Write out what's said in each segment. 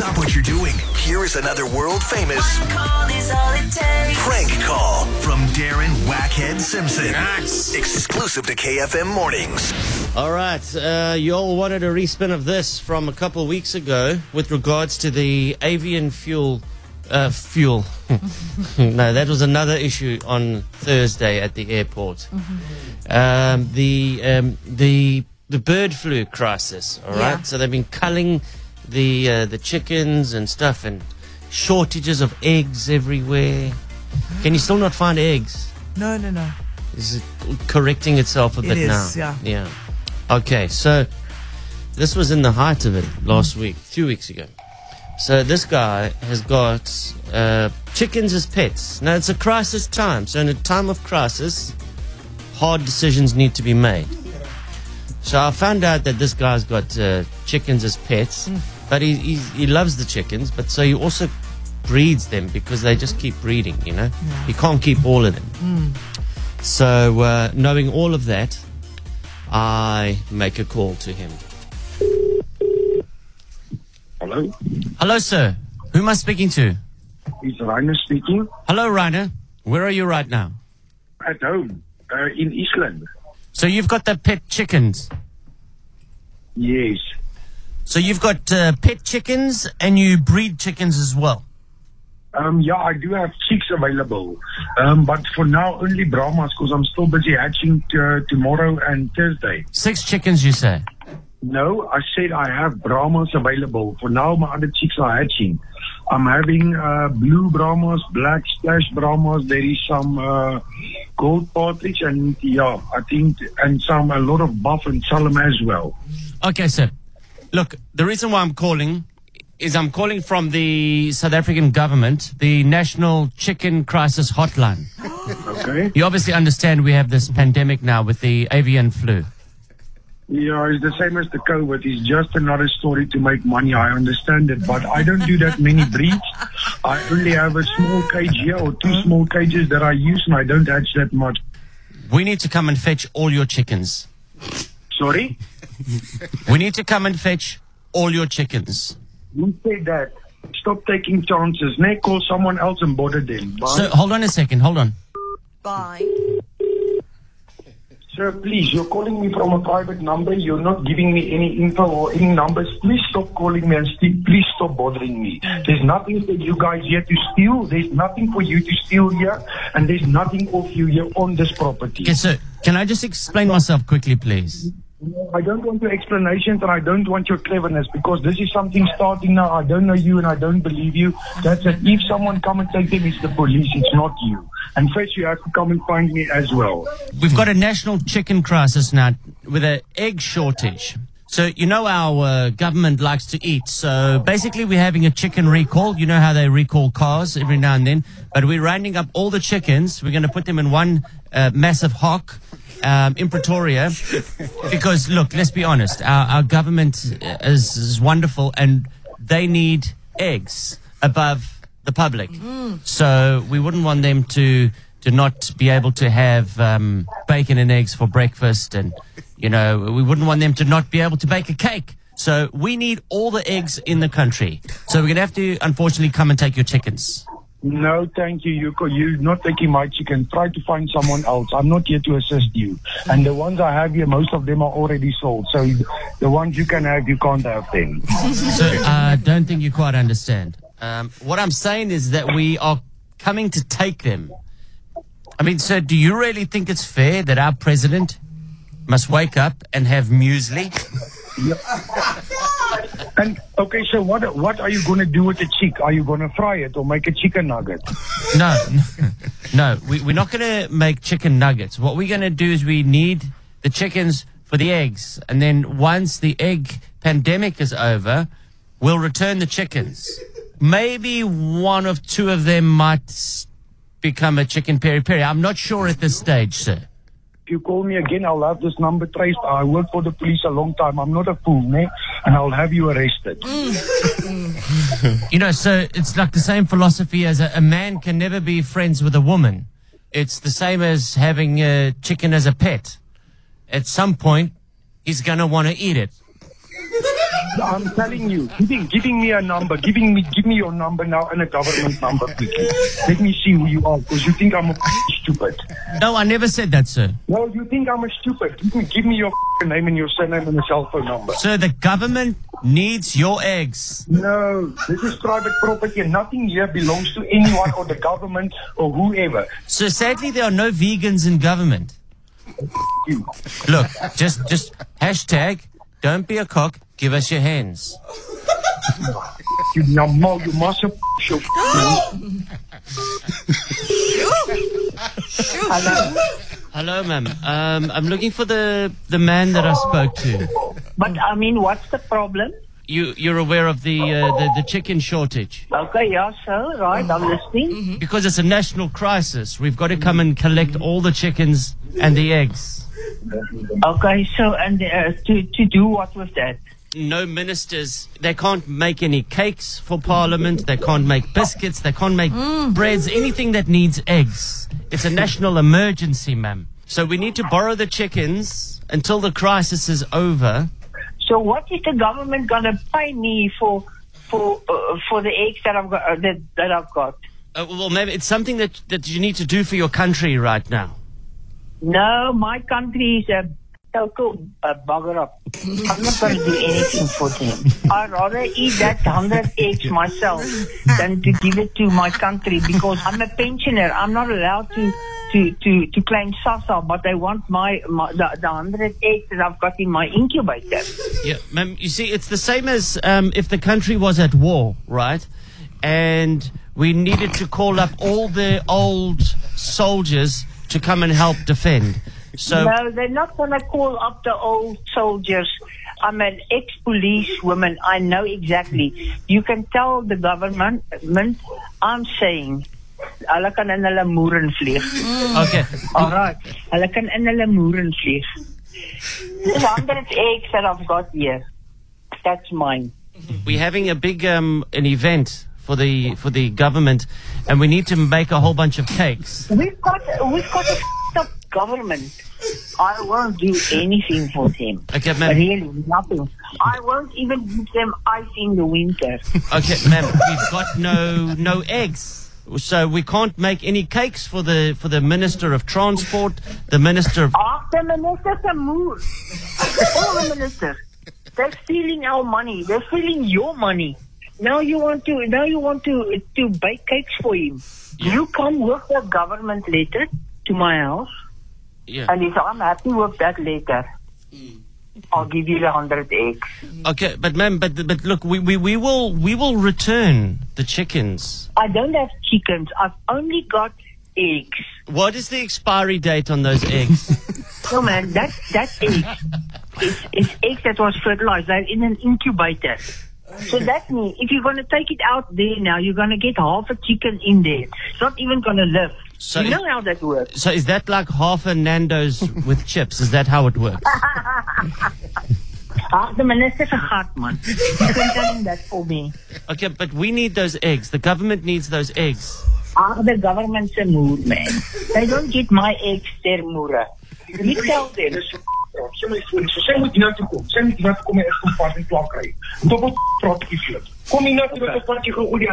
Stop what you're doing. Here is another world famous Call is all it takes. prank call from Darren Wackhead Simpson. Exclusive to KFM Mornings. All right, uh, you all wanted a respin of this from a couple weeks ago with regards to the avian fuel. Uh, fuel. no, that was another issue on Thursday at the airport. Um, the um, the the bird flu crisis. All right, Yeah. so they've been culling the uh, the chickens and stuff, and shortages of eggs everywhere. Can you still not find eggs? No, no, no. Is it correcting itself a It bit is, now? yeah. Yeah. Okay, so this was in the height of it last week, two weeks ago. So this guy has got uh, chickens as pets. Now it's a crisis time. So in a time of crisis, hard decisions need to be made. So I found out that this guy's got uh, chickens as pets, but he, he he loves the chickens. But so he also breeds them because they just keep breeding. You know, he can't keep all of them. So uh, knowing all of that, I make a call to him. Hello, Hello, sir. Who am I speaking to? it's Rainer speaking. Hello, Rainer. Where are you right now? At home, uh, in Eastland. So you've got the pet chickens. Yes. So you've got uh, pet chickens and you breed chickens as well. Um, yeah, I do have chicks available. Um, but for now, only Brahmas because I'm still busy hatching t- tomorrow and Thursday. Six chickens, you say? No, I said I have Brahmas available. For now, my other chicks are hatching. I'm having uh, blue Brahmas, black splash Brahmas. There is some uh, gold partridge and yeah, I think, and some, a lot of buff and solemn as well. Okay, sir. Look, the reason why I'm calling is I'm calling from the South African government, the National Chicken Crisis Hotline. Okay? You obviously understand we have this pandemic now with the avian flu. Yeah, it's the same as the COVID. It's just another story to make money. I understand it, but I don't do that many breeds. I only have a small cage here or two small cages that I use, and I don't hatch that much. We need to come and fetch all your chickens. Sorry? We need to come and fetch all your chickens. Who said that? Stop taking chances. Nay, call someone else and bother them. Bye. So hold on a second, hold on. Bye. Sir, please, you're calling me from a private number. You're not giving me any info or any numbers. Please stop calling me and st- please stop bothering me. There's nothing for you guys here to steal. There's nothing for you to steal here, and there's nothing of you here on this property. Okay, so can I just explain myself quickly, please? I don't want your explanations and I don't want your cleverness because this is something starting now. I don't know you and I don't believe you. That's it. If someone come and take them, it's the police. It's not you. And first, you have to come and find me as well. We've got a national chicken crisis now with an egg shortage. So you know our uh, government likes to eat. So basically, we're having a chicken recall. You know how they recall cars every now and then, but we're rounding up all the chickens. We're going to put them in one uh, massive hock. Um, in Pretoria, because look, let's be honest, our, our government is, is wonderful and they need eggs above the public. So we wouldn't want them to to not be able to have um, bacon and eggs for breakfast, and you know we wouldn't want them to not be able to bake a cake. So we need all the eggs in the country. So we're gonna have to unfortunately come and take your chickens. No, thank you. You, you're not taking my chicken. Try to find someone else. I'm not here to assist you. And the ones I have here, most of them are already sold. So the ones you can have, you can't have them. So I don't think you quite understand. Um, what I'm saying is that we are coming to take them. I mean, sir, do you really think it's fair that our president must wake up and have muesli? And okay, so what what are you going to do with the chick? Are you going to fry it or make a chicken nugget? No, no, we, we're not going to make chicken nuggets. What we're going to do is we need the chickens for the eggs. And then once the egg pandemic is over, we'll return the chickens. Maybe one of two of them might become a chicken peri peri. I'm not sure at this stage, sir. You call me again, I'll have this number traced. I worked for the police a long time. I'm not a fool, ne? And I'll have you arrested. You know, so it's like the same philosophy as a, a man can never be friends with a woman. It's the same as having a chicken as a pet. At some point, he's gonna want to eat it. I'm telling you, giving giving me a number, giving me give me your number now and a government number, quickly. Let me see who you are, because you think I'm a stupid. No, I never said that, sir. No, you think I'm a stupid. Give me give me your name and your surname and a cell phone number. Sir, the government needs your eggs. No, this is private property and nothing here belongs to anyone or the government or whoever. So sadly, there are no vegans in government. Look, just just hashtag don't be a cock, give us your hands. You number, you must have your Hello, ma'am. Um, I'm looking for the the man that I spoke to. But I mean, what's the problem? You you're aware of the uh, the, the chicken shortage Okay, yeah, so, right, I'm listening. because it's a national crisis. We've got to come and collect all the chickens and the eggs. Okay, so, and uh, to, to do what with that? No ministers. They can't make any cakes for Parliament. They can't make biscuits. They can't make breads. Anything that needs eggs. It's a national emergency, ma'am. So we need to borrow the chickens until the crisis is over. So what is the government gonna pay me for, for, uh, for the eggs that I've got, uh, that, that I've got? Uh, well, maybe it's something that, that you need to do for your country right now. No, my country is a total uh, bugger up. I'm not going to do anything for them. I'd rather eat that 100 eggs myself than to give it to my country because I'm a pensioner. I'm not allowed to, to, to, to claim SASSA, but I want my, my the, the 100 eggs that I've got in my incubator. Yeah, ma'am. You see, it's the same as um, if the country was at war, right? And we needed to call up all the old soldiers to come and help defend. So, No, they're not going to call up the old soldiers. I'm an ex-police woman. I know exactly. You can tell the government. I'm saying, hulle kan in hulle moeren vlieg. okay. Alright, hulle kan in hulle moeren vlieg. There's 100 eggs that I've got here. That's mine. we're having a big um, an event for the for the government, and we need to make a whole bunch of cakes. We've got we've got a up government. I won't do anything for them. Okay, ma'am. Really, nothing. I won't even give them ice in the winter. Okay, ma'am, we've got no no eggs. So we can't make any cakes for the for the minister of transport, the minister of Ah, the minister a moor. All the ministers. They're stealing our money. They're stealing your money. Now you want to now you want to to bake cakes for him. You come with the government later to my house yeah. and if I'm happy with that letter, I'll give you the hundred eggs. Okay, but ma'am, but but look, we, we, we will we will return the chickens. I don't have chickens. I've only got eggs. What is the expiry date on those eggs? No man, that that egg is, is eggs that was fertilized. They're in an incubator. So that means if you're gonna take it out there now, you're gonna get half a chicken in there. It's not even gonna live. So you know how that works. so is that like half a Nando's with chips? Is that how it works? Ah, the minister's a heart man. You can tell him that for me. Okay, but we need those eggs. The government needs those eggs. Ah, the government's a moor, man. They don't get my eggs, they're moora. You tell them. Sy my foon, so sy moet hier toe kom. Sy moet hier toe kom en ek kom pas en klaar kry. Moet op praat ek vlug. Kom hier nou toe dat wat jy gou oor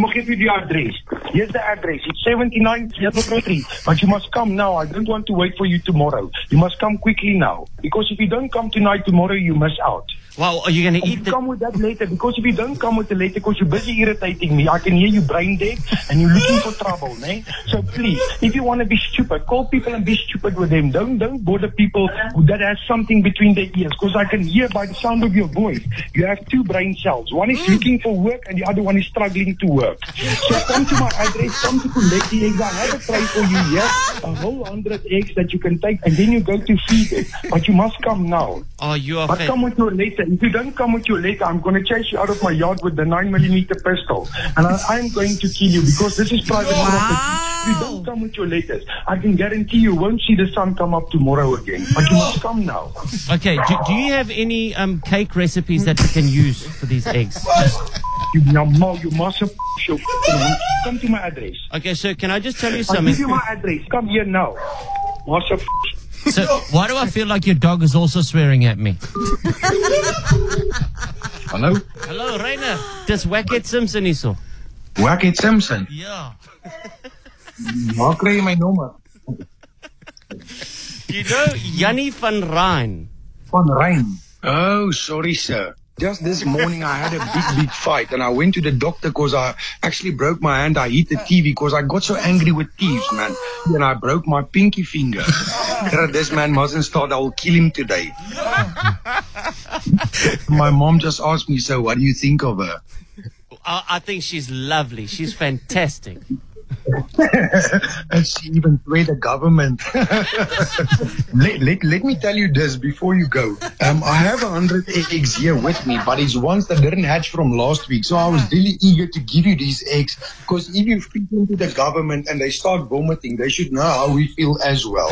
die eiers. Mag gee vir die adres. Here's the address. It's 79 Theodore Street. But you must come now. I don't want to wait for you tomorrow. You must come quickly now. Because if you don't come tonight, tomorrow you miss out. Wow, are you going to eat you come with that later because if you don't come with the later because you're busy irritating me, I can hear you brain dead and you're looking for trouble, ne? So please, if you want to be stupid, call people and be stupid with them. Don't don't bother people who that has something between their ears because I can hear by the sound of your voice. You have two brain cells. One is mm. looking for work and the other one is struggling to work. So come to my address, come to collect the eggs. I have a tray for you here, a whole hundred eggs that you can take and then you go to feed it. But you must come now. Oh, you are. But Fan- come with your letter. If you don't come with your letter, I'm going to chase you out of my yard with the 9 millimeter pistol. And I, I'm going to kill you because this is private property. If you don't come with your letters, I can guarantee you won't see the sun come up tomorrow again. But you must come now. Okay, do, do you have any um, cake recipes that we can use for these eggs? You number, you must have your Come to my address. Okay, so can I just tell you I'll something? give you my address. Come here now. Must have So, why do I feel like your dog is also swearing at me? Hallo? Hallo Reiner, dis Wackhead Simpson hierso. Wackhead Simpson. Ja. Waar kry jy my nommer? You know Jannie van Rijn. Van Rijn. Oh, sorry sir. Just this morning I had a big, big fight and I went to the doctor because I actually broke my hand. I hit the TV because I got so angry with thieves, man. And I broke my pinky finger. this man mustn't start. I will kill him today. my mom just asked me, so what do you think of her? I, I think she's lovely. She's fantastic. and she even played the government. let, let, let me tell you this before you go. Um, I have a hundred eggs here with me, but it's ones that didn't hatch from last week. So I was really eager to give you these eggs because if you feed them to the government and they start vomiting, they should know how we feel as well.